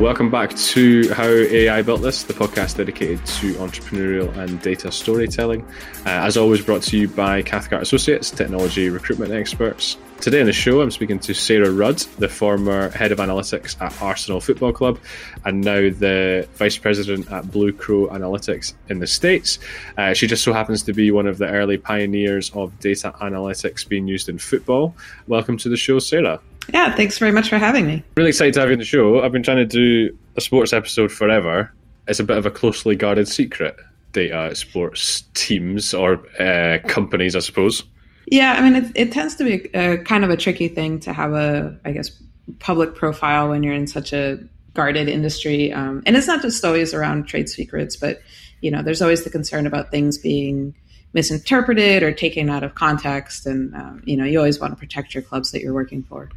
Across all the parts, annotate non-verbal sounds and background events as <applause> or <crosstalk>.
Welcome back to How AI Built This, the podcast dedicated to entrepreneurial and data storytelling. Uh, as always, brought to you by Cathcart Associates, technology recruitment experts. Today on the show, I'm speaking to Sarah Rudd, the former head of analytics at Arsenal Football Club, and now the vice president at Blue Crow Analytics in the States. Uh, she just so happens to be one of the early pioneers of data analytics being used in football. Welcome to the show, Sarah. Yeah, thanks very much for having me. Really excited to have you on the show. I've been trying to do a sports episode forever. It's a bit of a closely guarded secret data sports teams or uh, companies, I suppose. Yeah, I mean, it, it tends to be a, kind of a tricky thing to have a, I guess, public profile when you're in such a guarded industry. Um, and it's not just always around trade secrets, but you know, there's always the concern about things being misinterpreted or taken out of context, and um, you know, you always want to protect your clubs that you're working for.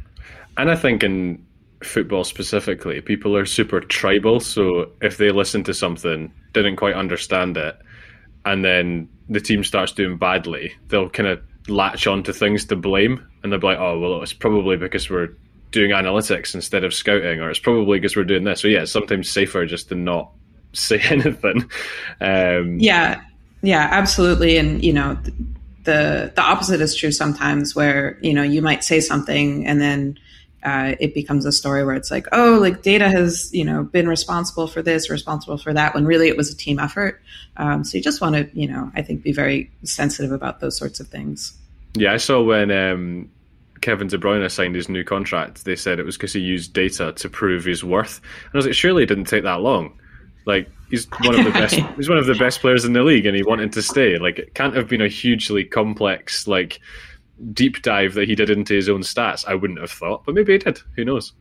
And I think in football specifically, people are super tribal. So if they listen to something, didn't quite understand it, and then the team starts doing badly, they'll kind of latch on to things to blame. And they'll be like, oh, well, it's probably because we're doing analytics instead of scouting, or it's probably because we're doing this. So yeah, it's sometimes safer just to not <laughs> say anything. Um, yeah, yeah, absolutely. And, you know, the the opposite is true sometimes where, you know, you might say something and then uh, it becomes a story where it's like, oh, like data has you know been responsible for this, responsible for that, when really it was a team effort. Um, so you just want to you know I think be very sensitive about those sorts of things. Yeah, I saw when um, Kevin De Bruyne signed his new contract, they said it was because he used data to prove his worth. And I was like, surely it didn't take that long. Like he's one of the best. <laughs> he's one of the best players in the league, and he wanted to stay. Like it can't have been a hugely complex like deep dive that he did into his own stats. I wouldn't have thought, but maybe he did. Who knows?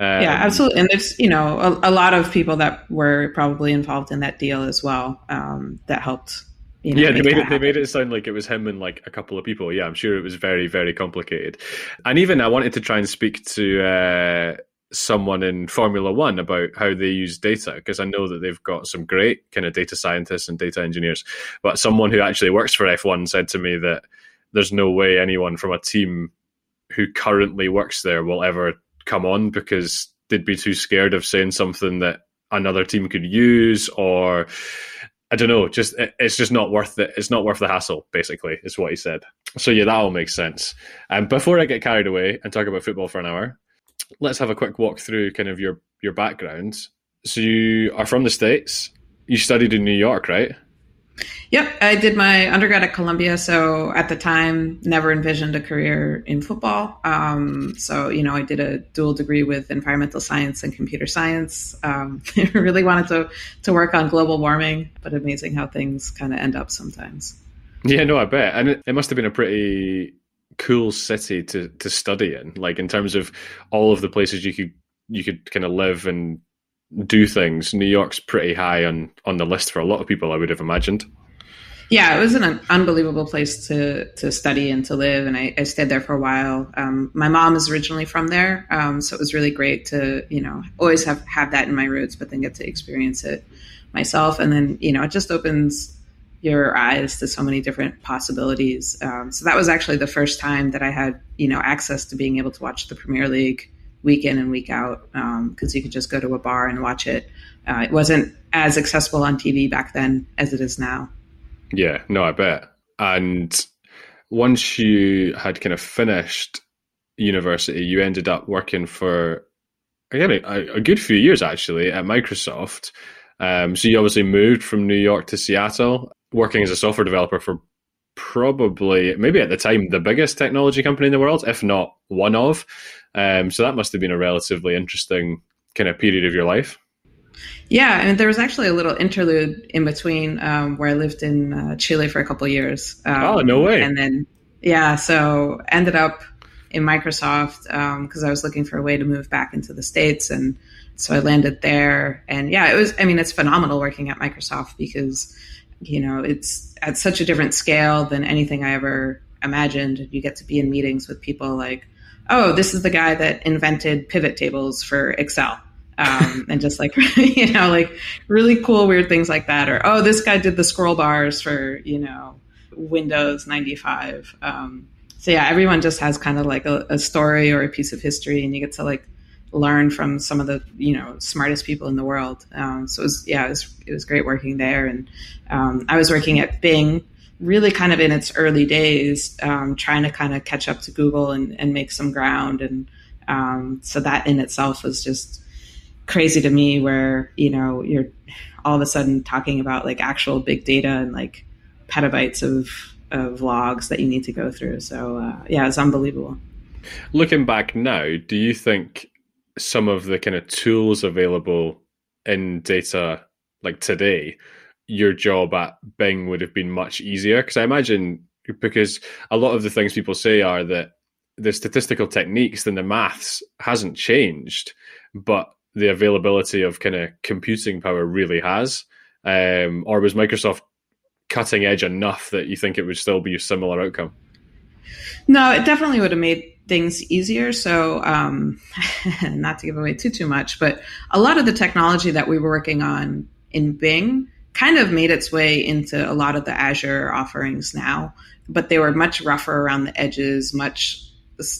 Um, yeah, absolutely. And there's you know a, a, lot of people that were probably involved in that deal as well um, that helped. You know, yeah, they made it. They made it sound like it was him and like a couple of people. Yeah, I'm sure it was very, very complicated. And even I wanted to try and speak to uh, someone in Formula One about how they use data because I know that they've got some great kind of data scientists and data engineers. But someone who actually works for F1 said to me that there's no way anyone from a team who currently works there will ever come on because they'd be too scared of saying something that another team could use or I don't know, just it's just not worth it. It's not worth the hassle, basically, is what he said. So yeah, that all makes sense. And um, before I get carried away and talk about football for an hour, let's have a quick walk through kind of your your background. So you are from the States. You studied in New York, right? Yep, I did my undergrad at Columbia. So at the time, never envisioned a career in football. Um, so you know, I did a dual degree with environmental science and computer science. Um, <laughs> really wanted to to work on global warming, but amazing how things kind of end up sometimes. Yeah, no, I bet, and it, it must have been a pretty cool city to to study in. Like in terms of all of the places you could you could kind of live and do things. New York's pretty high on on the list for a lot of people. I would have imagined. Yeah, it was an unbelievable place to to study and to live, and I, I stayed there for a while. Um, my mom is originally from there, um, so it was really great to you know always have have that in my roots, but then get to experience it myself, and then you know it just opens your eyes to so many different possibilities. Um, so that was actually the first time that I had you know access to being able to watch the Premier League week in and week out because um, you could just go to a bar and watch it. Uh, it wasn't as accessible on TV back then as it is now. Yeah, no, I bet. And once you had kind of finished university, you ended up working for again a, a good few years actually at Microsoft. Um, so you obviously moved from New York to Seattle, working as a software developer for probably maybe at the time the biggest technology company in the world, if not one of. Um, so that must have been a relatively interesting kind of period of your life. Yeah, and there was actually a little interlude in between um, where I lived in uh, Chile for a couple years. Um, oh, no way! And then, yeah, so ended up in Microsoft because um, I was looking for a way to move back into the states, and so I landed there. And yeah, it was. I mean, it's phenomenal working at Microsoft because you know it's at such a different scale than anything I ever imagined. You get to be in meetings with people like oh, this is the guy that invented pivot tables for Excel. Um, <laughs> and just like, <laughs> you know, like really cool, weird things like that. Or, oh, this guy did the scroll bars for, you know, Windows 95. Um, so yeah, everyone just has kind of like a, a, story or a piece of history and you get to like learn from some of the you know smartest people in the world. Um, so it was yeah, it was it was great working there, and um, I was working at Bing, really kind of in its early days, um, trying to kind of catch up to Google and, and make some ground, and um, so that in itself was just crazy to me. Where you know you're all of a sudden talking about like actual big data and like petabytes of of logs that you need to go through. So uh, yeah, it's unbelievable. Looking back now, do you think some of the kind of tools available in data like today, your job at Bing would have been much easier? Because I imagine because a lot of the things people say are that the statistical techniques and the maths hasn't changed, but the availability of kind of computing power really has. Um, or was Microsoft cutting edge enough that you think it would still be a similar outcome? No, it definitely would have made things easier. So, um, <laughs> not to give away too too much, but a lot of the technology that we were working on in Bing kind of made its way into a lot of the Azure offerings now, but they were much rougher around the edges, much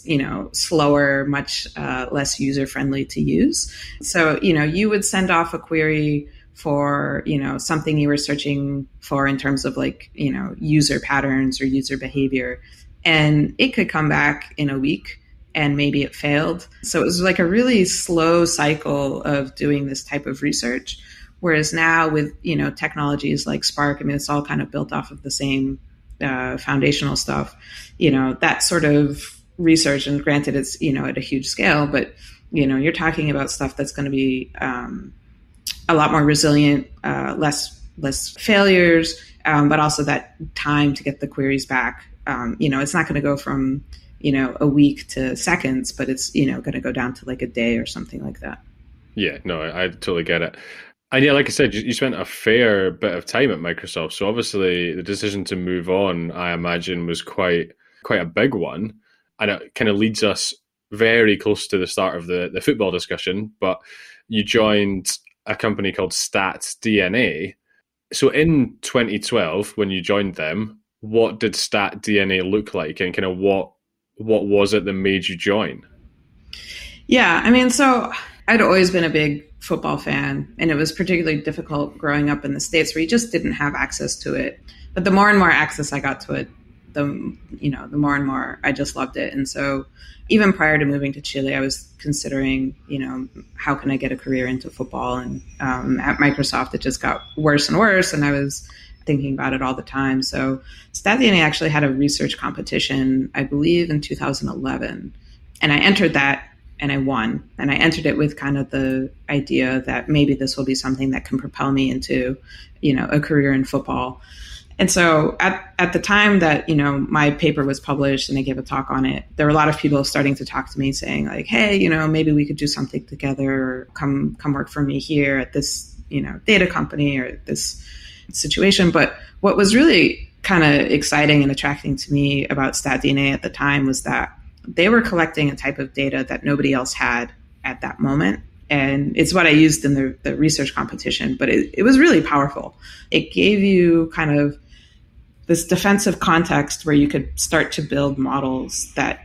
you know slower, much uh, less user friendly to use. So, you know, you would send off a query for you know something you were searching for in terms of like you know user patterns or user behavior and it could come back in a week and maybe it failed so it was like a really slow cycle of doing this type of research whereas now with you know technologies like spark i mean it's all kind of built off of the same uh, foundational stuff you know that sort of research and granted it's you know at a huge scale but you know you're talking about stuff that's going to be um, a lot more resilient, uh, less less failures, um, but also that time to get the queries back. Um, you know, it's not going to go from you know a week to seconds, but it's you know going to go down to like a day or something like that. Yeah, no, I, I totally get it. And yeah, like I said, you, you spent a fair bit of time at Microsoft, so obviously the decision to move on, I imagine, was quite quite a big one, and it kind of leads us very close to the start of the the football discussion. But you joined a company called Stat DNA. So in 2012, when you joined them, what did Stat DNA look like, and kind of what what was it that made you join? Yeah, I mean, so I'd always been a big football fan, and it was particularly difficult growing up in the states where you just didn't have access to it. But the more and more access I got to it, the you know the more and more I just loved it. And so even prior to moving to Chile, I was considering you know how can I get a career into football. And um, at Microsoft, it just got worse and worse, and I was thinking about it all the time. So StatDNA actually had a research competition, I believe, in 2011, and I entered that and I won. And I entered it with kind of the idea that maybe this will be something that can propel me into, you know, a career in football. And so at, at the time that, you know, my paper was published and I gave a talk on it, there were a lot of people starting to talk to me saying like, Hey, you know, maybe we could do something together or come, come work for me here at this, you know, data company or this situation. But what was really kind of exciting and attracting to me about StatDNA at the time was that they were collecting a type of data that nobody else had at that moment and it's what I used in the, the research competition, but it, it was really powerful. It gave you kind of this defensive context where you could start to build models that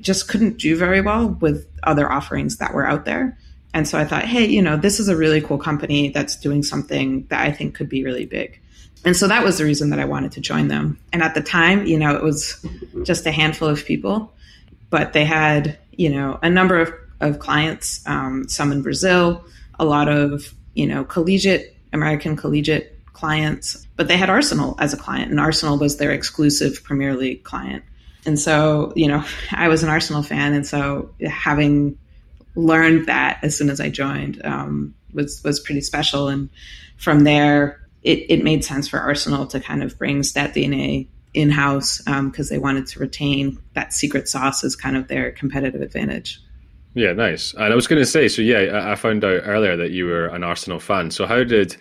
just couldn't do very well with other offerings that were out there. And so I thought, hey, you know, this is a really cool company that's doing something that I think could be really big. And so that was the reason that I wanted to join them. And at the time, you know, it was just a handful of people, but they had, you know, a number of, of clients, um, some in Brazil, a lot of, you know, collegiate, American collegiate clients, but they had Arsenal as a client, and Arsenal was their exclusive Premier League client. And so, you know, <laughs> I was an Arsenal fan, and so having learned that as soon as I joined um, was was pretty special. And from there, it, it made sense for Arsenal to kind of bring StatDNA in house because um, they wanted to retain that secret sauce as kind of their competitive advantage. Yeah, nice. And I was going to say, so yeah, I found out earlier that you were an Arsenal fan. So how did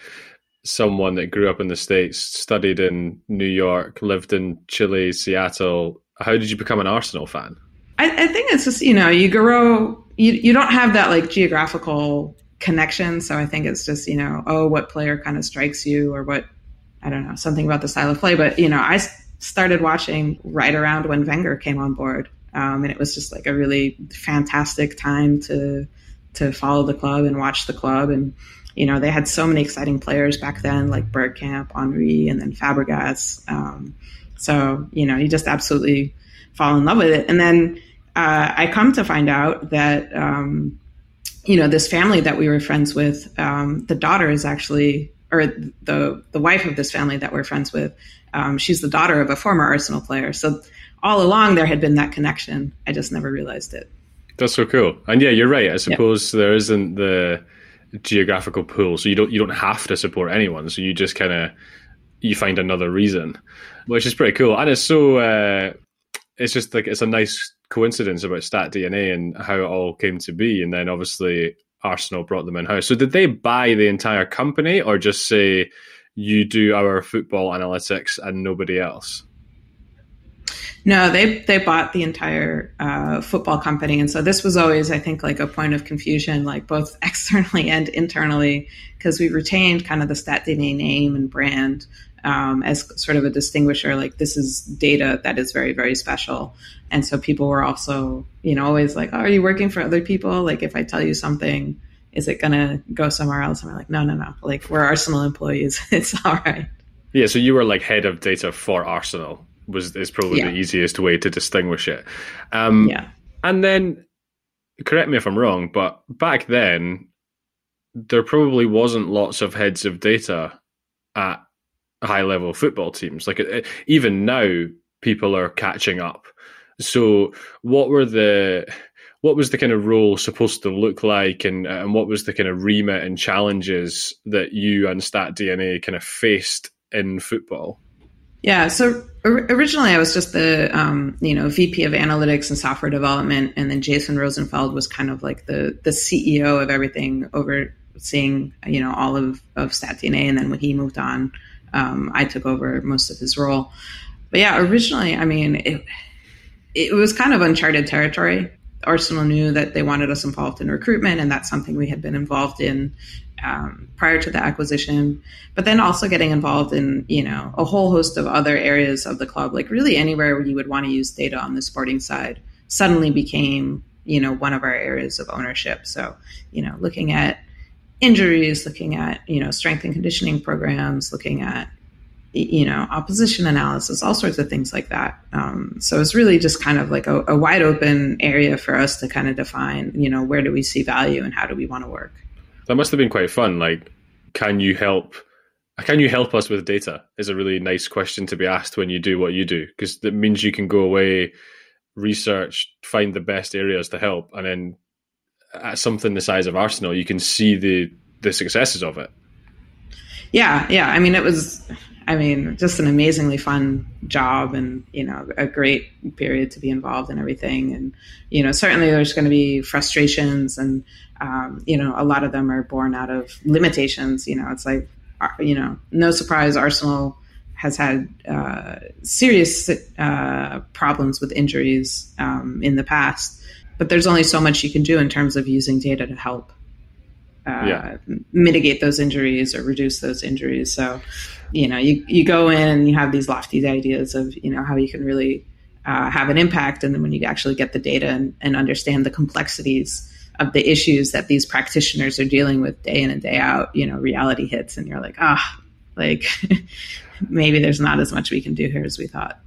someone that grew up in the states, studied in New York, lived in Chile, Seattle. How did you become an Arsenal fan? I, I think it's just you know you grow you you don't have that like geographical connection, so I think it's just you know oh what player kind of strikes you or what I don't know something about the style of play. But you know I started watching right around when Wenger came on board, um, and it was just like a really fantastic time to to follow the club and watch the club. And, you know, they had so many exciting players back then, like Bergkamp, Henry, and then Fabregas. Um, so, you know, you just absolutely fall in love with it. And then uh, I come to find out that, um, you know, this family that we were friends with, um, the daughter is actually, or the the wife of this family that we're friends with, um, she's the daughter of a former Arsenal player. So all along there had been that connection. I just never realized it. That's so cool. And yeah, you're right. I suppose there isn't the geographical pool, so you don't you don't have to support anyone. So you just kind of you find another reason, which is pretty cool. And it's so uh, it's just like it's a nice coincidence about Stat DNA and how it all came to be. And then obviously Arsenal brought them in house. So did they buy the entire company or just say you do our football analytics and nobody else? No, they they bought the entire uh, football company, and so this was always, I think, like a point of confusion, like both <laughs> externally and internally, because we retained kind of the StatDNA name and brand um, as sort of a distinguisher. Like this is data that is very very special, and so people were also, you know, always like, oh, "Are you working for other people? Like if I tell you something." Is it gonna go somewhere else? And we're like, no, no, no. Like we're Arsenal employees. <laughs> it's all right. Yeah, so you were like head of data for Arsenal was is probably yeah. the easiest way to distinguish it. Um, yeah. And then, correct me if I'm wrong, but back then, there probably wasn't lots of heads of data at high level football teams. Like even now, people are catching up. So, what were the what was the kind of role supposed to look like, and and what was the kind of remit and challenges that you and Stat DNA kind of faced in football? Yeah. So originally, I was just the um, you know VP of Analytics and Software Development, and then Jaeson Rosenfeld was kind of like the the CEO of everything, overseeing you know all of of StatDNA. And then when he moved on, um, I took over most of his role. But yeah, originally, I mean, it it was kind of uncharted territory. Arsenal knew that they wanted us involved in recruitment, and that's something we had been involved in um, prior to the acquisition, but then also getting involved in you know a whole host of other areas of the club, like really anywhere where you would want to use data on the sporting side, suddenly became you know one of our areas of ownership. So you know looking at injuries, looking at you know strength and conditioning programs, looking at you know opposition analysis, all sorts of things like that. Um, so it's really just kind of like a, a wide open area for us to kind of define you know where do we see value and how do we want to work. That must have been quite fun. Like, can you help? Can you help us with data? Is a really nice question to be asked when you do what you do, because that means you can go away, research, find the best areas to help, and then at something the size of Arsenal, you can see the the successes of it. Yeah, yeah. I mean, it was, I mean, just an amazingly fun job and, you know, a great period to be involved in everything. And, you know, certainly there's going to be frustrations and, um, you know, a lot of them are born out of limitations. You know, it's like, uh, you know, no surprise, Arsenal has had uh, serious uh, problems with injuries um, in the past, but there's only so much you can do in terms of using data to help uh, yeah. mitigate those injuries or reduce those injuries. So, you know, you, you go in and you have these lofty ideas of, you know, how you can really uh, have an impact. And then when you actually get the data and, and, understand the complexities of the issues that these practitioners are dealing with day in and day out, you know, reality hits and you're like, ah, oh, like <laughs> maybe there's not as much we can do here as we thought.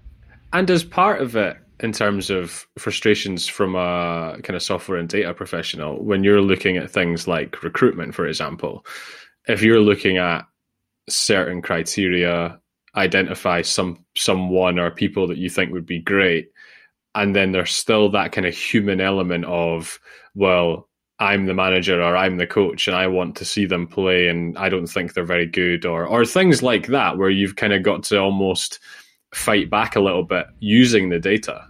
And as part of it, in terms of frustrations from a kind of software and data professional when you're looking at things like recruitment for example if you're looking at certain criteria identify some someone or people that you think would be great and then there's still that kind of human element of well I'm the manager or I'm the coach and I want to see them play and I don't think they're very good or or things like that where you've kind of got to almost fight back a little bit using the data.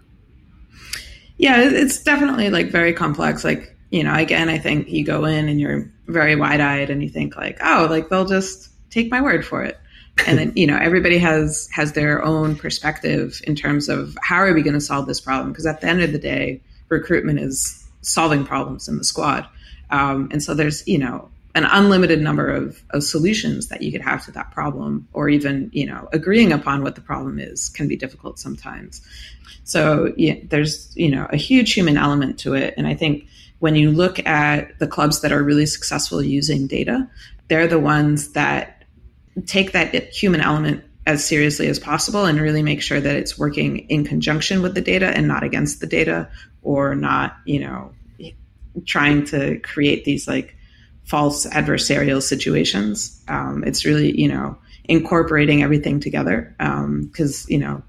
Yeah, it's definitely like very complex. Like, you know, again, I think you go in and you're very wide eyed and you think like, oh, like they'll just take my word for it. And then, <laughs> you know, everybody has has their own perspective in terms of how are we going to solve this problem? Because at the end of the day, recruitment is solving problems in the squad. Um, and so there's, you know, an unlimited number of, of solutions that you could have to that problem or even you know agreeing upon what the problem is can be difficult sometimes. So yeah, there's you know a huge human element to it. And i think when you look at the clubs that are really successful using data, they're the ones that take that human element as seriously as possible and really make sure that it's working in conjunction with the data and not against the data or not, you know, trying to create these like false adversarial situations. Um, it's really, you know, incorporating everything together because, um, you know,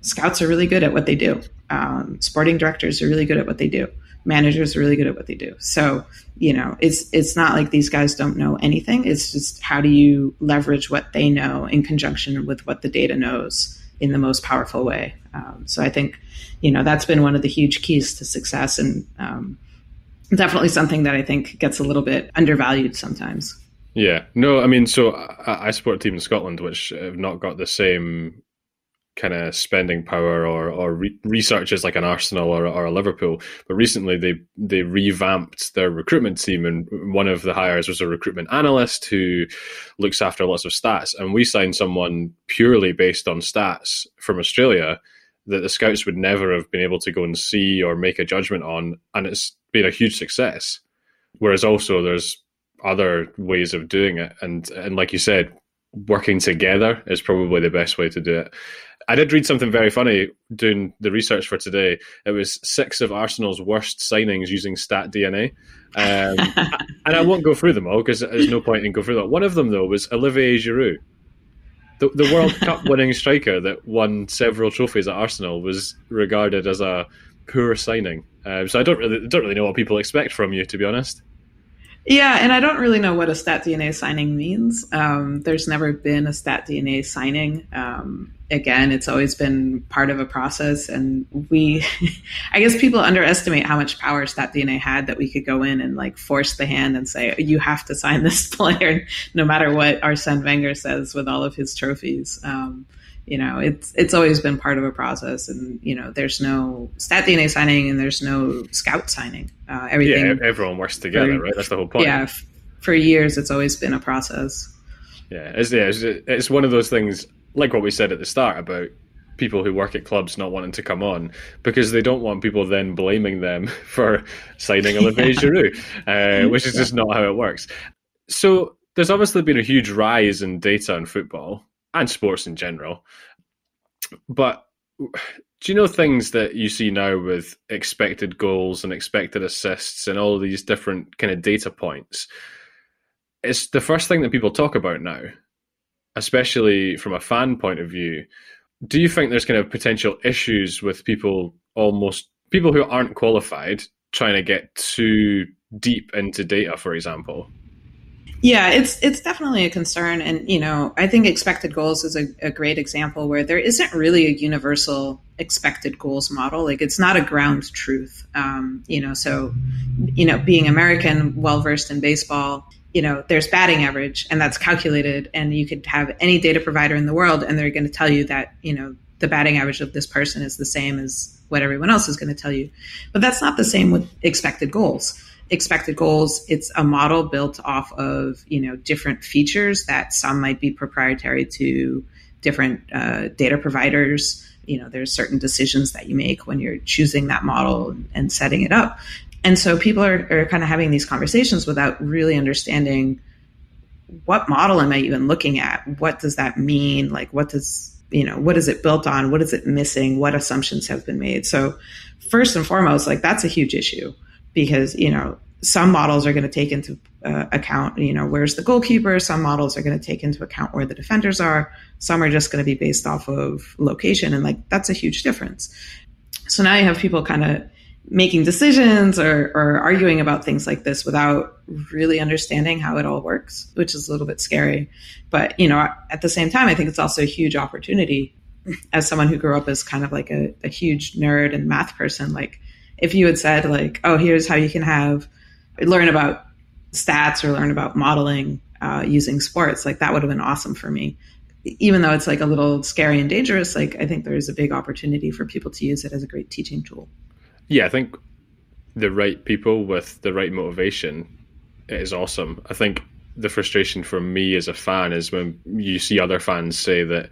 scouts are really good at what they do. Um, sporting directors are really good at what they do managers are really good at what they do. So, you know, it's it's not like these guys don't know anything. It's just how do you leverage what they know in conjunction with what the data knows in the most powerful way. Um, so I think, you know, that's been one of the huge keys to success and um, definitely something that I think gets a little bit undervalued sometimes. Yeah, no, I mean, so I, I support a team in Scotland which have not got the same kind of spending power or or re- researchers like an Arsenal or, or a Liverpool. But recently they they revamped their recruitment team, and one of the hires was a recruitment analyst who looks after lots of stats. And we signed someone purely based on stats from Australia that the scouts would never have been able to go and see or make a judgment on, and it's been a huge success. Whereas also there's other ways of doing it, and and like you said, working together is probably the best way to do it. I did read something very funny doing the research for today. It was six of Arsenal's worst signings using Stat DNA. Um, <laughs> and I won't go through them all because there's no point in going through that. One of them, though, was Olivier Giroud. The, the World Cup <laughs> winning striker that won several trophies at Arsenal was regarded as a poor signing. Um, so I don't really don't really know what people expect from you, to be honest. Yeah, and I don't really know what a stat DNA signing means. Um, there's never been a stat DNA signing. Um, again, it's always been part of a process, and we, <laughs> I guess, people underestimate how much power stat DNA had that we could go in and like force the hand and say you have to sign this <laughs> player, no matter what Arsene Wenger says with all of his trophies. Um, you know, it's it's always been part of a process, and you know, there's no stat DNA signing and there's no scout signing. Uh, everything, yeah, everyone works together, for, right? That's the whole point. Yeah, for years it's always been a process. Yeah, it's, yeah, it's, it's one of those things, like what we said at the start about people who work at clubs not wanting to come on because they don't want people then blaming them <laughs> for signing <laughs> Olivier yeah. Giroud, uh, which is just not how it works. So there's obviously been a huge rise in data in football and sports in general. But do you know things that you see now with expected goals and expected assists and all these different kind of data points? It's the first thing that people talk about now, especially from a fan point of view. Do you think there's kind of potential issues with people almost people who aren't qualified trying to get too deep into data, for example? Yeah, it's it's definitely a concern, and you know, I think expected goals is a, a, great example where there isn't really a universal expected goals model. Like, it's not a ground truth. Um, you know, so you know, being American, well versed in baseball, you know, there's batting average, and that's calculated, and you could have any data provider in the world, and they're going to tell you that you know the batting average of this person is the same as what everyone else is going to tell you, but that's not the same with expected goals expected goals. It's a model built off of you know different features that some might be proprietary to different uh, data providers. You know there's certain decisions that you make when you're choosing that model and setting it up. And so people are, are kind of having these conversations without really understanding what model am i even looking at? What does that mean? Like what does you know what is it built on? What is it missing? What assumptions have been made? So first and foremost like that's a huge issue because you know some models are going to take into uh, account you know where's the goalkeeper some models are going to take into account where the defenders are some are just going to be based off of location and like that's a huge difference. So now you have people kind of making decisions or, or arguing about things like this without really understanding how it all works which is a little bit scary. But you know at the same time i think it's also a huge opportunity. As someone who grew up as kind of like a, a huge nerd and math person like if you had said like, oh, here's how you can have learn about stats or learn about modeling uh, using sports, like that would have been awesome for me. Even though it's like a little scary and dangerous, like I think there is a big opportunity for people to use it as a great teaching tool. Yeah, I think the right people with the right motivation is awesome. I think the frustration for me as a fan is when you see other fans say that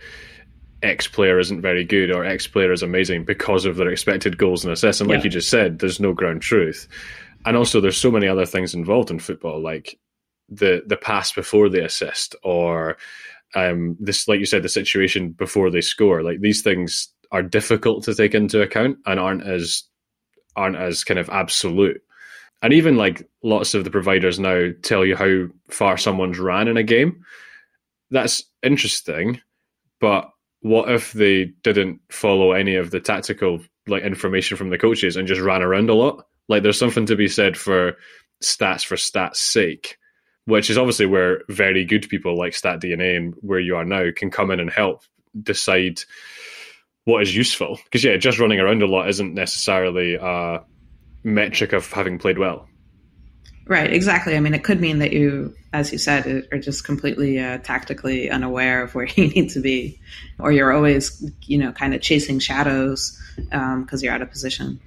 X player isn't very good or X player is amazing because of their expected goals and assists. And like yeah. you just said, there's no ground truth. and also there's so many other things involved in football, like the the pass before the assist, or um, this, like you said, the situation before they score. Like these things are difficult to take into account and aren't as aren't as kind of absolute. And even like lots of the providers now tell you how far someone's ran in a game. That's interesting, but what if they didn't follow any of the tactical like information from the coaches and just ran around a lot? Like there's something to be said for stats for stats sake, which is obviously where very good people like Stat DNA and where you are now can come in and help decide what is useful. Because yeah, just running around a lot isn't necessarily a metric of having played well. Right, exactly. I mean, it could mean that you, as you said, are just completely uh, tactically unaware of where <laughs> you need to be, or you're always, you know, kind of chasing shadows because um, you're out of position.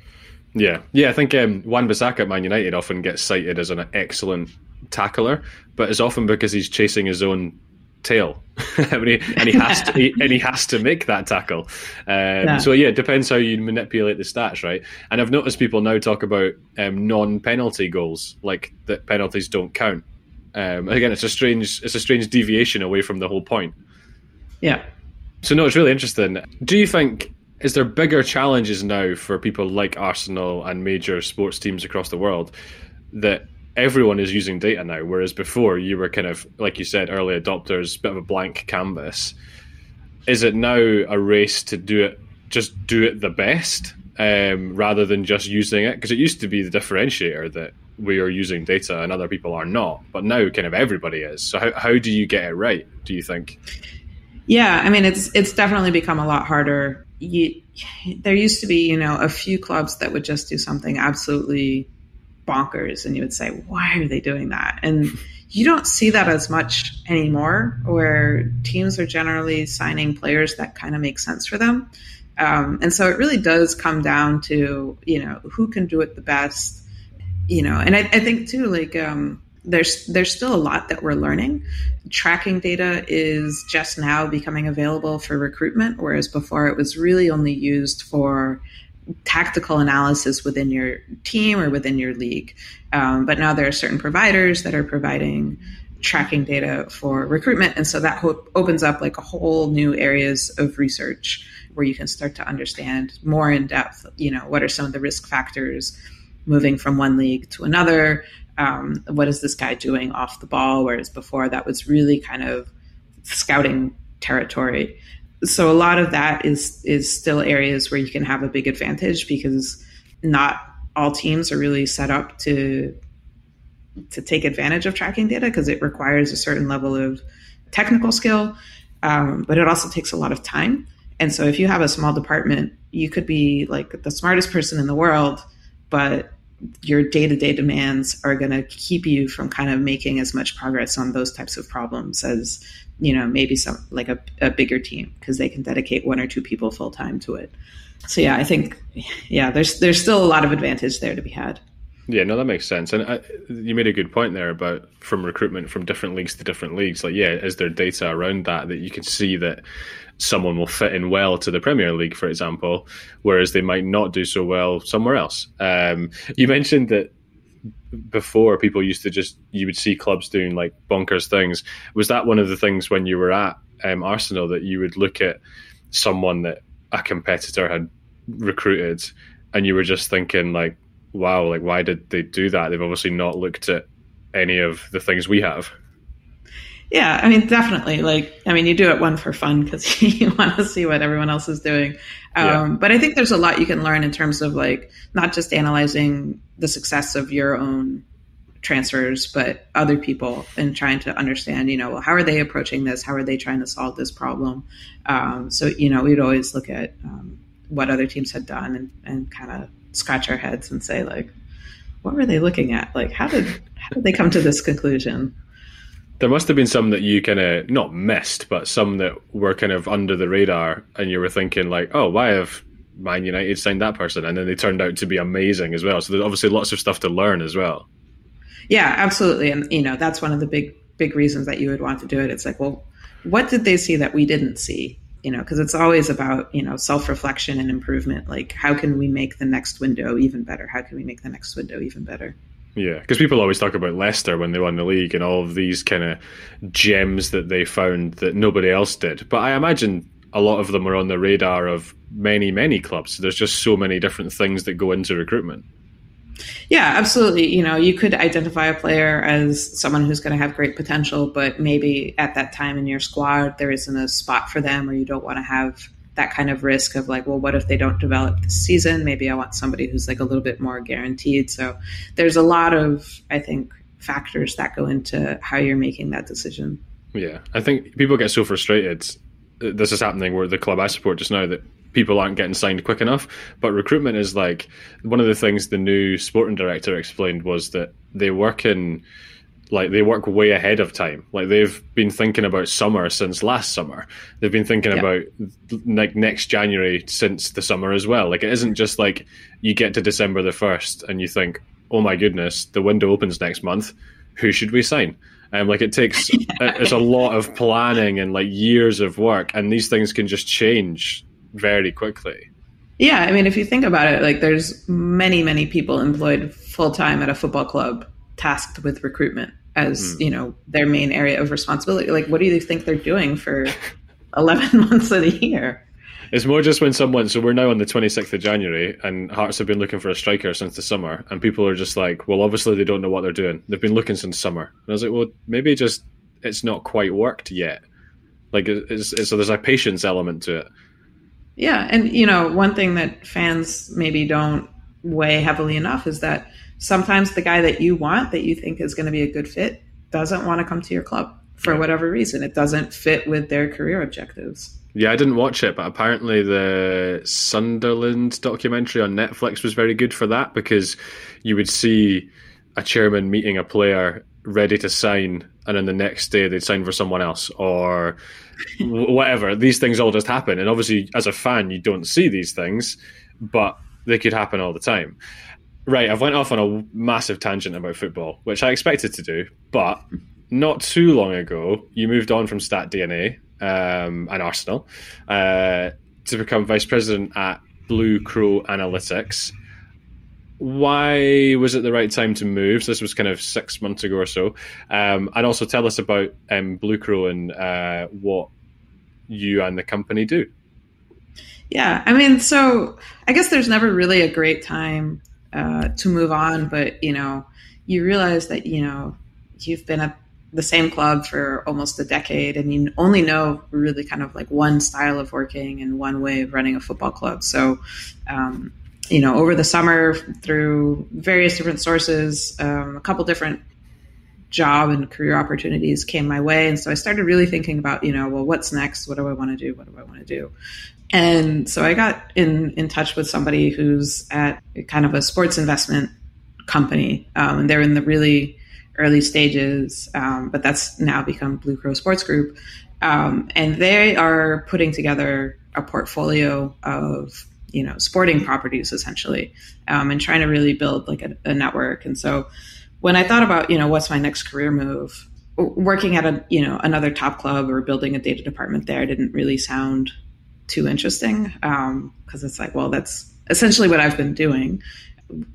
Yeah, yeah. I think um, Wan Bissaka at Man United often gets cited as an excellent tackler, but it's often because he's chasing his own tail, <laughs> and, he, and he has to he, and he has to make that tackle. Um, yeah. So yeah, it depends how you manipulate the stats, right? And I've noticed people now talk about um, non-penalty goals, like that penalties don't count. Um, again, it's a strange it's a strange deviation away from the whole point. Yeah. So no, it's really interesting. Do you think is there bigger challenges now for people like Arsenal and major sports teams across the world that everyone is using data now, whereas before you were kind of like you said, early adopters, bit of a blank canvas. Is it now a race to do it, just do it the best, um, rather than just using it? Because it used to be the differentiator that we are using data and other people are not, but now kind of everybody is. So how how do you get it right? Do you think? Yeah, I mean it's it's definitely become a lot harder you, there used to be, you know, a few clubs that would just do something absolutely bonkers, and you would say, "Why are they doing that?" And you don't see that as much anymore, where teams are generally signing players that kind of make sense for them. Um, and so it really does come down to you know who can do it the best, you know. And I, I think too, like um, there's there's still a lot that we're learning. Tracking data is just now becoming available for recruitment, whereas before it was really only used for tactical analysis within your team or within your league. Um, but now there are certain providers that are providing tracking data for recruitment, and so that ho- opens up like a whole new areas of research where you can start to understand more in depth. You know, what are some of the risk factors? moving from one league to another um, what is this guy doing off the ball? Whereas before that was really kind of scouting territory. So a lot of that is is still areas where you can have a big advantage because not all teams are really set up to to take advantage of tracking data because it requires a certain level of technical skill, um, but it also takes a lot of time. And so if you have a small department, you could be like the smartest person in the world, but your day-to-day demands are going to keep you from kind of making as much progress on those types of problems as you know maybe some like a, a bigger team because they can dedicate one or two people full time to it so yeah i think yeah there's there's still a lot of advantage there to be had yeah, no, that makes sense. And I, uh, you made a good point there about from recruitment from different leagues to different leagues. Like, yeah, is there data around that that you can see that someone will fit in well to the Premier League, for example, whereas they might not do so well somewhere else? Um, you mentioned that before people used to just you would see clubs doing like bonkers things. Was that one of the things when you were at um, Arsenal that you would look at someone that a competitor had recruited and you were just thinking like wow, like why did they do that? They've obviously not looked at any of the things we have. Yeah, I mean, definitely. Like, I mean, you do it one for fun because <laughs> you want to see what everyone else is doing. Um, yeah. But I think there's a lot you can learn in terms of like not just analyzing the success of your own transfers, but other people and trying to understand, you know, well, how are they approaching this? How are they trying to solve this problem? Um, so, you know, we'd always look at um, what other teams had done and, and kind of scratch our heads and say like, what were they looking at? Like, how did how did they come to this conclusion? There must have been some that you kind of not missed, but some that were kind of under the radar, and you were thinking like, oh, why have Man United signed that person? And then they turned out to be amazing as well. So there's obviously lots of stuff to learn as well. Yeah, absolutely, and you know that's one of the big big reasons that you would want to do it. It's like, well, what did they see that we didn't see? you know, because it's always about, you know, self reflection and improvement. Like, how can we make the next window even better? How can we make the next window even better? Yeah, because people always talk about Leicester when they won the league and all of these kind of gems that they found that nobody else did. But I imagine a lot of them are on the radar of many, many clubs. There's just so many different things that go into recruitment. Yeah, absolutely. You know, you could identify a player as someone who's going to have great potential, but maybe at that time in your squad, there isn't a spot for them, or you don't want to have that kind of risk of like, well, what if they don't develop this season? Maybe I want somebody who's like a little bit more guaranteed. So there's a lot of, I think, factors that go into how you're making that decision. Yeah, I think people get so frustrated. This is happening where the club I support just now that people aren't getting signed quick enough. But recruitment is like one of the things the new sporting director explained was that they work in like they work way ahead of time. Like they've been thinking about summer since last summer. They've been thinking yeah. about like next January since the summer as well. Like it isn't just like you get to December the first and you think, oh my goodness, the window opens next month. Who should we sign? Um, like it takes <laughs> it's a lot of planning and like years of work, and these things can just change very quickly. Yeah, I mean, if you think about it, like there's many, many people employed full time at a football club tasked with recruitment as mm. you know their main area of responsibility. Like, what do you think they're doing for <laughs> eleven months of the year? It's more just when someone. So we're now on the 26th of January, and Hearts have been looking for a striker since the summer, and people are just like, "Well, obviously they don't know what they're doing. They've been looking since summer." And I was like, "Well, maybe just it's not quite worked yet. Like, it's, it's, so there's a patience element to it." Yeah, and you know, one thing that fans maybe don't weigh heavily enough is that sometimes the guy that you want that you think is going to be a good fit doesn't want to come to your club for whatever reason. It doesn't fit with their career objectives. Yeah, I didn't watch it, but apparently the Sunderland documentary on Netflix was very good for that because you would see a chairman meeting a player ready to sign, and then the next day they'd sign for someone else, or whatever. These things all just happen, and obviously, as a fan, you don't see these things, but they could happen all the time. Right, I've went off on a massive tangent about football, which I expected to do, but not too long ago, you moved on from Stat DNA um, and Arsenal uh, to become vice president at Blue Crow Analytics. Why was it the right time to move? So this was kind of six months ago or so, um, and also tell us about um, Blue Crow and uh, what you and the company do. Yeah, I mean, so I guess there's never really a great time uh, to move on, but you know, you realize that you know you've been at the same club for almost a decade, and you only know really kind of like one style of working and one way of running a football club. So, um, you know, over the summer through various different sources, um, a couple different job and career opportunities came my way. And so I started really thinking about, you know, well, what's next? What do I want to do? What do I want to do? And so I got in, in touch with somebody who's at kind of a sports investment company. Um, and they're in the really early stages, um, but that's now become Blue Crow Sports Group. Um, and they are putting together a portfolio of you know sporting properties essentially um, and trying to really build like a, a network and so when I thought about, you know, what's my next career move, working at a, you know, another top club or building a data department there didn't really sound too interesting because um, it's like, well, that's essentially what I've been doing.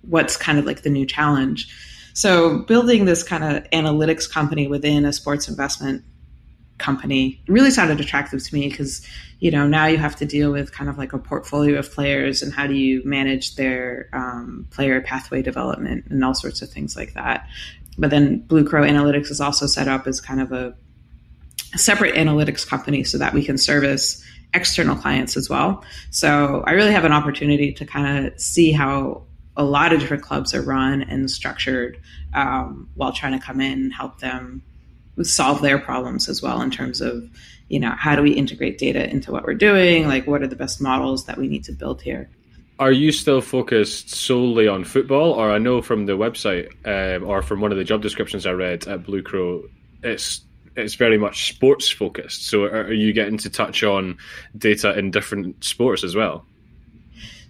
What's kind of like the new challenge? So building this kind of analytics company within a sports investment company really sounded attractive to me because you know now you have to deal with kind of like a portfolio of players and how do you manage their um, player pathway development and all sorts of things like that but then blue crow analytics is also set up as kind of a, a separate analytics company so that we can service external clients as well. So i really have an opportunity to kind of see how a lot of different clubs are run and structured um, while trying to come in and help them solve their problems as well in terms of you know how do we integrate data into what we're doing? Like what are the best models that we need to build here? Are you still focused solely on football? Or i know from the website um, or from one of the job descriptions i read at blue crow it's it's very much sports focused so are you getting to touch on data in different sports as well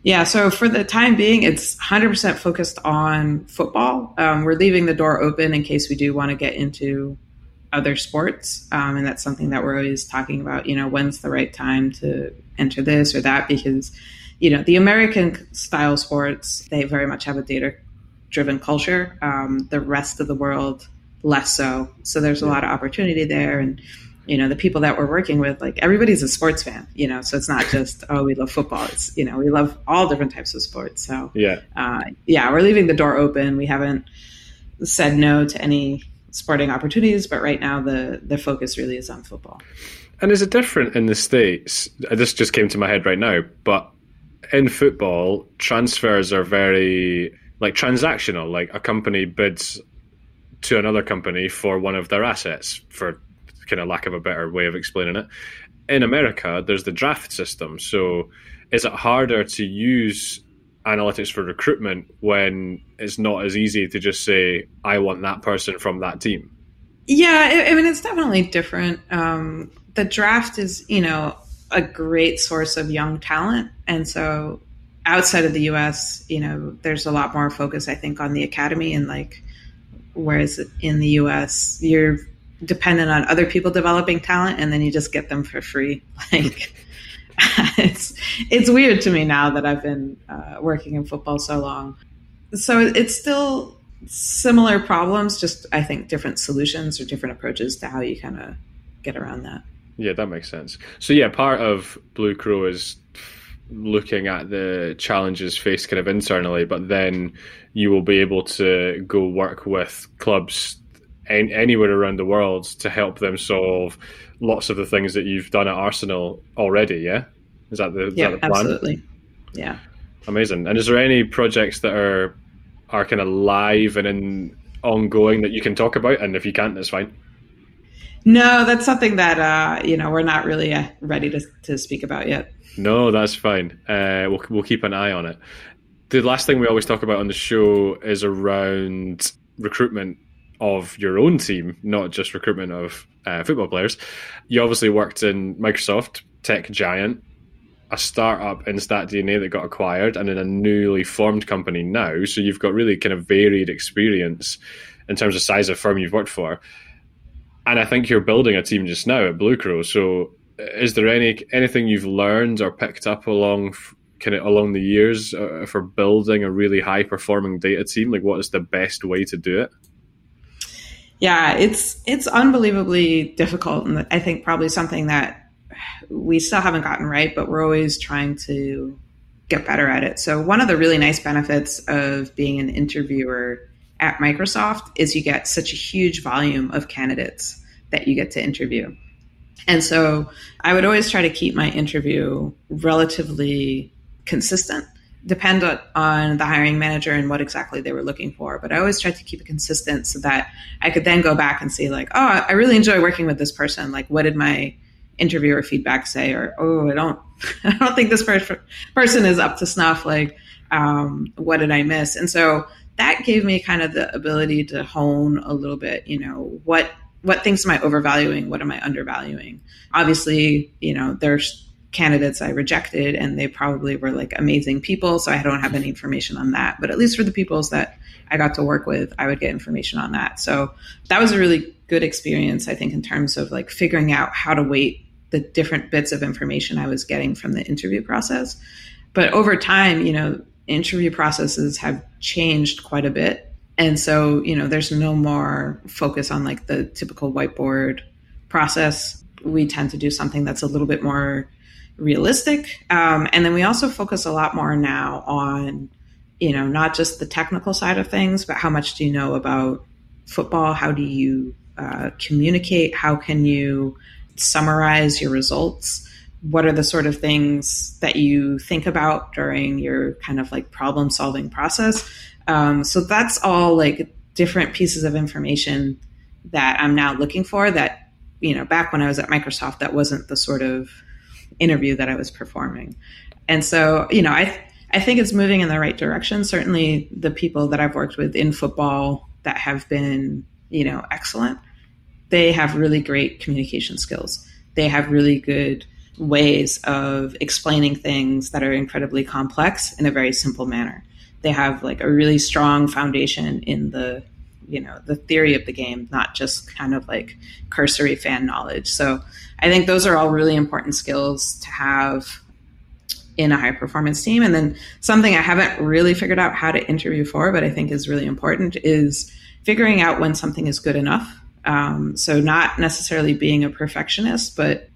yeah, so for the time being, it's 100% focused on football. Um, we're leaving the door open in case we do want to get into other sports. Um, and that's something that we're always talking about, you know, when's the right time to enter this or that because, you know, the American style sports, they very much have a data driven culture. Um, the rest of the world, less so. So there's a lot of opportunity there. And, you know, the people that we're working with, like everybody's a sports fan, you know, so it's not <laughs> just, oh, we love football. It's, you know, we love all different types of sports. So, yeah, uh, yeah, we're leaving the door open. We haven't said no to any sporting opportunities, but right now the the focus really is on football. And is it different in the states? This just came to my head right now, but in football, transfers are very like transactional. Like a company bids to another company for one of their assets, for kind of lack of a better way of explaining it. In America, there's the draft system. So, is it harder to use analytics for recruitment when it's not as easy to just say I want that person from that team. Yeah, I mean it's definitely different. Um, the draft is you know a great source of young talent, and so outside of the U.S., you know, there's a lot more focus I think on the academy and like whereas in the U.S. you're dependent on other people developing talent and then you just get them for free <laughs> like it's it's weird to me now that I've been uh, working in football so long. So it's still similar problems, just I think different solutions or different approaches to how you kind of get around that. Yeah, that makes sense. So yeah, part of Blue Crow is looking at the challenges faced kind of internally, but then you will be able to go work with clubs anywhere around the world to help them solve lots of the things that you've done at Arsenal already. Yeah, is that the, is yeah, that the plan? Absolutely. Yeah. Amazing. And is there any projects that are are kind of live and in ongoing that you can talk about? And if you can't, that's fine. No, that's something that uh, you know we're not really uh, ready to, to speak about yet. No, that's fine. Uh, we'll we'll keep an eye on it. The last thing we always talk about on the show is around recruitment of your own team, not just recruitment of uh, football players. You obviously worked in Microsoft, tech giant, a startup in StatDNA that got acquired, and in a newly formed company now. So you've got really kind of varied experience in terms of size of firm you've worked for. And I think you're building a team just now at Blue Crow. So is there any anything you've learned or picked up along kind of along the years uh, for building a really high performing data team? Like, what is the best way to do it? Yeah, it's it's unbelievably difficult, and I think probably something that we still haven't gotten right, but we're always trying to get better at it. So one of the really nice benefits of being an interviewer at Microsoft is you get such a huge volume of candidates that you get to interview. And so I would always try to keep my interview relatively consistent depend on the hiring manager and what exactly they were looking for. But I always tried to keep it consistent so that I could then go back and see, like, oh, I really enjoy working with this person. Like, what did my interviewer feedback say? Or, oh, I don't, <laughs> I don't think this per- person is up to snuff. Like, um, what did I miss? And so that gave me kind of the ability to hone a little bit. You know, what what things am I overvaluing? What am I undervaluing? Obviously, you know, there's candidates I rejected, and they probably were like amazing people. So I don't have any information on that. But at least for the peoples that I got to work with, I would get information on that. So that was a really good experience, I think, in terms of like figuring out how to weight the different bits of information I was getting from the interview process. But over time, you know, interview processes have changed quite a bit. And so, you know, there's no more focus on like the typical whiteboard process. We tend to do something that's a little bit more realistic. Um, and then we also focus a lot more now on, you know, not just the technical side of things, but how much do you know about football? How do you uh, communicate? How can you summarize your results? What are the sort of things that you think about during your kind of like problem solving process? Um, so that's all like different pieces of information that I'm now looking for that, you know, back when I was at Microsoft, that wasn't the sort of interview that I was performing. And so, you know, I I think it's moving in the right direction. Certainly, the people that I've worked with in football that have been, you know, excellent, they have really great communication skills. They have really good ways of explaining things that are incredibly complex in a very simple manner. They have like a really strong foundation in the you know the theory of the game, not just kind of like cursory fan knowledge. So I think those are all really important skills to have in a high performance team. And then something I haven't really figured out how to interview for, but I think is really important is figuring out when something is good enough. Um, so not necessarily being a perfectionist, but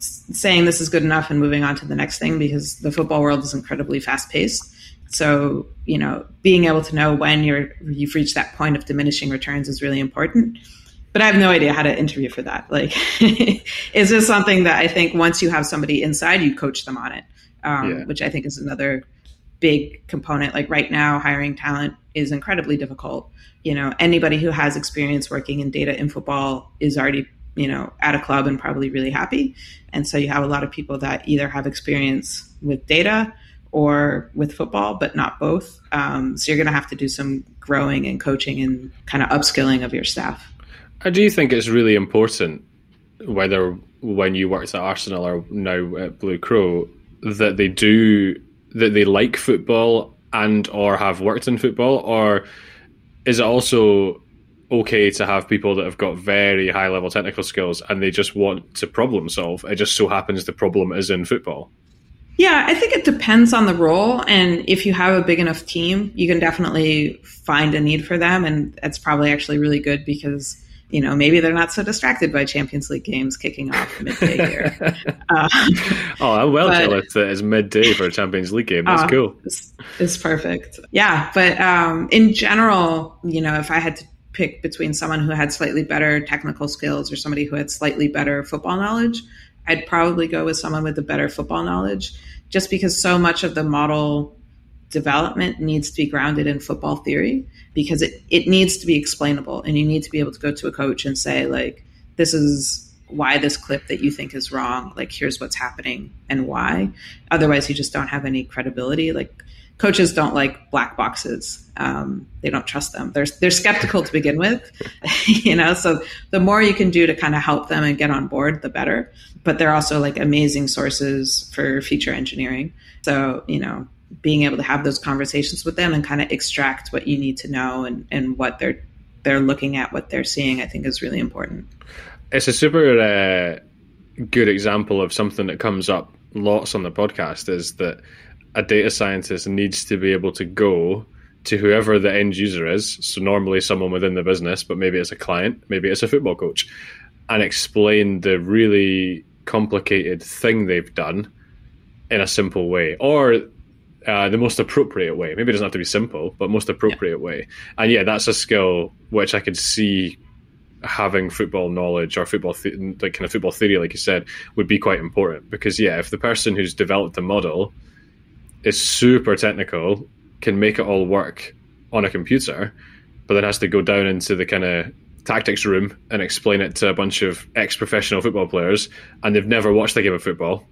saying this is good enough and moving on to the next thing because the football world is incredibly fast paced. So, you know, being able to know when you're you've reached that point of diminishing returns is really important. But I have no idea how to interview for that. Like, <laughs> it's just something that I think once you have somebody inside, you coach them on it um, yeah. which I think is another big component. Like right now, hiring talent is incredibly difficult. You know, anybody who has experience working in data in football is already, you know, at a club and probably really happy. And so you have a lot of people that either have experience with data or with football, but not both. Um, so you're going to have to do some growing and coaching and kind of upskilling of your staff. I do think it's really important, whether when you worked at Arsenal or now at Blue Crow, that they do that they like football and or have worked in football or is it also okay to have people that have got very high level technical skills and they just want to problem solve it just so happens the problem is in football yeah i think it depends on the role and if you have a big enough team you can definitely find a need for them and that's probably actually really good because you know, maybe they're not so distracted by Champions League games kicking off midday here. <laughs> uh, oh, I'm well but, jealous that it's midday for a Champions League game. That's uh, cool. It's, it's, perfect. Yeah, but um, in general, you know, if I had to pick between someone who had slightly better technical skills or somebody who had slightly better football knowledge, I'd probably go with someone with a better football knowledge, just because so much of the model development needs to be grounded in football theory because it, it needs to be explainable and you need to be able to go to a coach and say like this is why this clip that you think is wrong like here's what's happening and why. Otherwise you just don't have any credibility. Like coaches don't like black boxes. Um, they don't trust them. They're, they're skeptical to begin with <laughs> you know so the more you can do to kind of help them and get on board the better. But they're also like amazing sources for feature engineering. So you know being able to have those conversations with them and kind of extract what you need to know and, and what they're they're looking at, what they're seeing, I think is really important. It's a super uh, good example of something that comes up lots on the podcast is that a data scientist needs to be able to go to whoever the end user is. So normally someone within the business, but maybe it's a client, maybe it's a football coach, and explain the really complicated thing they've done in a simple way. Or uh, the most appropriate way. Maybe it doesn't have to be simple, but most appropriate yeah. way. And yeah, that's a skill which I could see having football knowledge or football th- like kind of football theory, like you said, would be quite important because yeah, if the person who's developed the model is super technical, can make it all work on a computer, but then has to go down into the kind of tactics room and explain it to a bunch of ex-professional football players, and they've never watched a game of football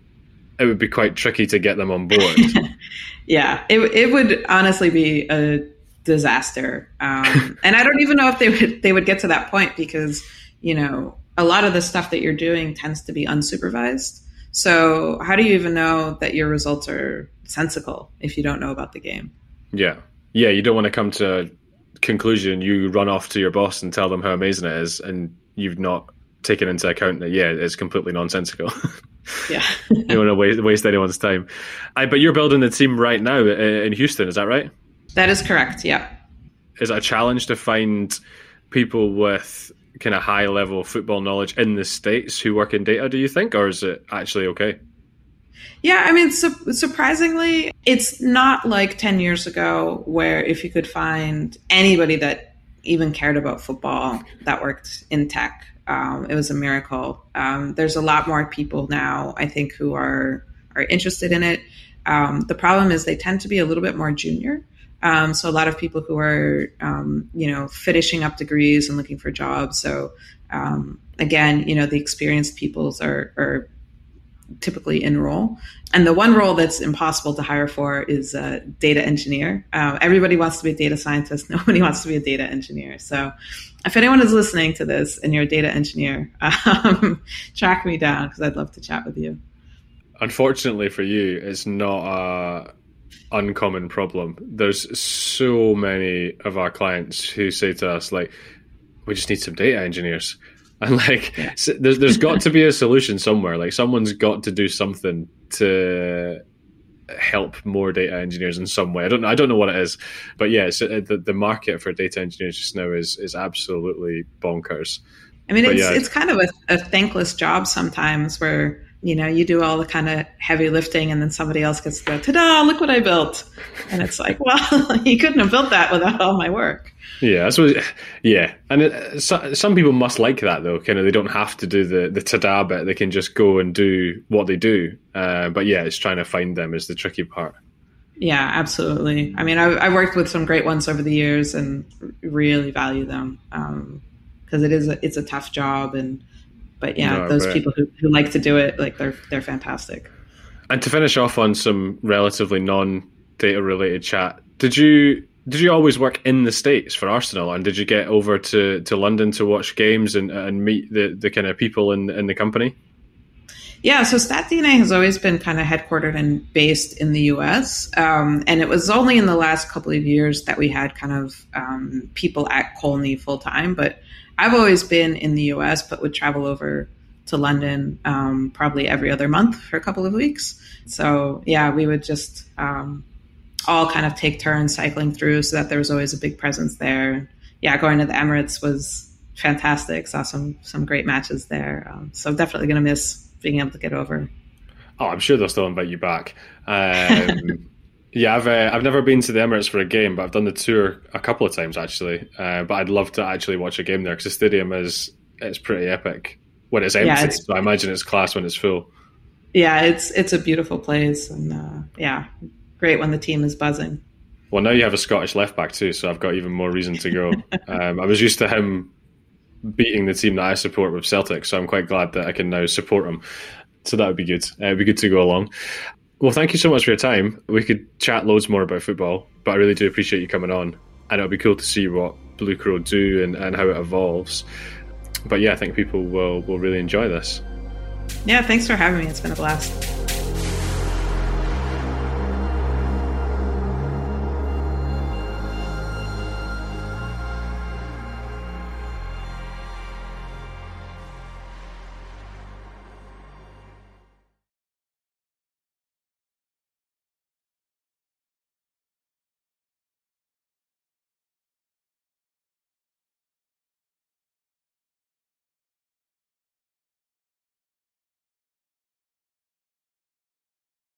it would be quite tricky to get them on board. <laughs> yeah, it it would honestly be a disaster, um, <laughs> and I don't even know if they would they would get to that point because you know a lot of the stuff that you're doing tends to be unsupervised. So how do you even know that your results are sensical if you don't know about the game? Yeah, yeah, you don't want to come to a conclusion. You run off to your boss and tell them how amazing it is, and you've not taken into account that yeah, it's completely nonsensical. <laughs> Yeah. you don't want to waste, waste anyone's time. I, but you're building the team right now uh, in Houston, is that right? That is correct, yeah. Is it a challenge to find people with kind of high level football knowledge in the States who work in data, do you think? Or is it actually okay? Yeah, I mean, su- surprisingly, it's not like 10 years ago where if you could find anybody that even cared about football that worked in tech um, it was a miracle. Um, there's a lot more people now, I think, who are are interested in it. Um, the problem is they tend to be a little bit more junior. Um, so a lot of people who are, um, you know, finishing up degrees and looking for jobs. So um, again, you know, the experienced peoples are, are typically enroll. And the one role that's impossible to hire for is a data engineer. Um, everybody wants to be a data scientist. <laughs> Nobody wants to be a data engineer. So if anyone is listening to this and you're a data engineer, <laughs> um, track me down because I'd love to chat with you. Unfortunately for you, it's not a uncommon problem. There's so many of our clients who say to us, like, we just need some data engineers. <laughs> And like, yeah. there's there's got to be a solution somewhere. Like, someone's got to do something to help more data engineers in some way. I don't know. I don't know what it is, but yeah, so uh, the the market for data engineers just now is is absolutely bonkers. I mean, but it's yeah. it's kind of a, a thankless job sometimes where you know, you do all the kind of heavy lifting and then somebody else gets to go, ta-da, look what I built. And it's like, <laughs> well, you couldn't have built that without all my work. Yeah, so yeah, and it, so, some people must like that though. Kind of, they don't have to do the the ta-da bit; they can just go and do what they do. Uh, but yeah, it's trying to find them is the tricky part. Yeah, absolutely. I mean, I, I worked with some great ones over the years and really value them because um, it is a, it's a tough job and but yeah, no, those people who, who like to do it, like they're they're fantastic. And to finish off on some relatively non data related chat, did you did you always work in the states for Arsenal, and did you get over to, to London to watch games and, and meet the, the kind of people in in the company? Yeah, so StatDNA has always been kind of headquartered and based in the U.S., um, and it was only in the last couple of years that we had kind of um, people at Colney full time. But I've always been in the US, but would travel over to London um, probably every other month for a couple of weeks. So, yeah, we would just um, all kind of take turns cycling through so that there was always a big presence there. Yeah, going to the Emirates was fantastic. Saw some some great matches there. Um, so definitely going to miss being able to get over. Oh, I'm sure they'll still invite you back. <laughs> Yeah, I've uh, I've never been to the Emirates for a game, but I've done the tour a couple of times actually. Uh, but I'd love to actually watch a game there because the stadium is it's pretty epic when it's empty. Yeah, it's, so I imagine it's class when it's full. Yeah, it's it's a beautiful place, and uh, yeah, great when the team is buzzing. Well, now you have a Scottish left back too, so I've got even more reason to go. <laughs> um, I was used to him beating the team that I support with Celtic, so I'm quite glad that I can now support him. So that would be good. Uh, it'd be good to go along. Well, thank you so much for your time. We could chat loads more about football, but I really do appreciate you coming on. And it'll be cool to see what Blue Crow do and, and how it evolves. But yeah, I think people will, will really enjoy this. Yeah, thanks for having me. It's been a blast.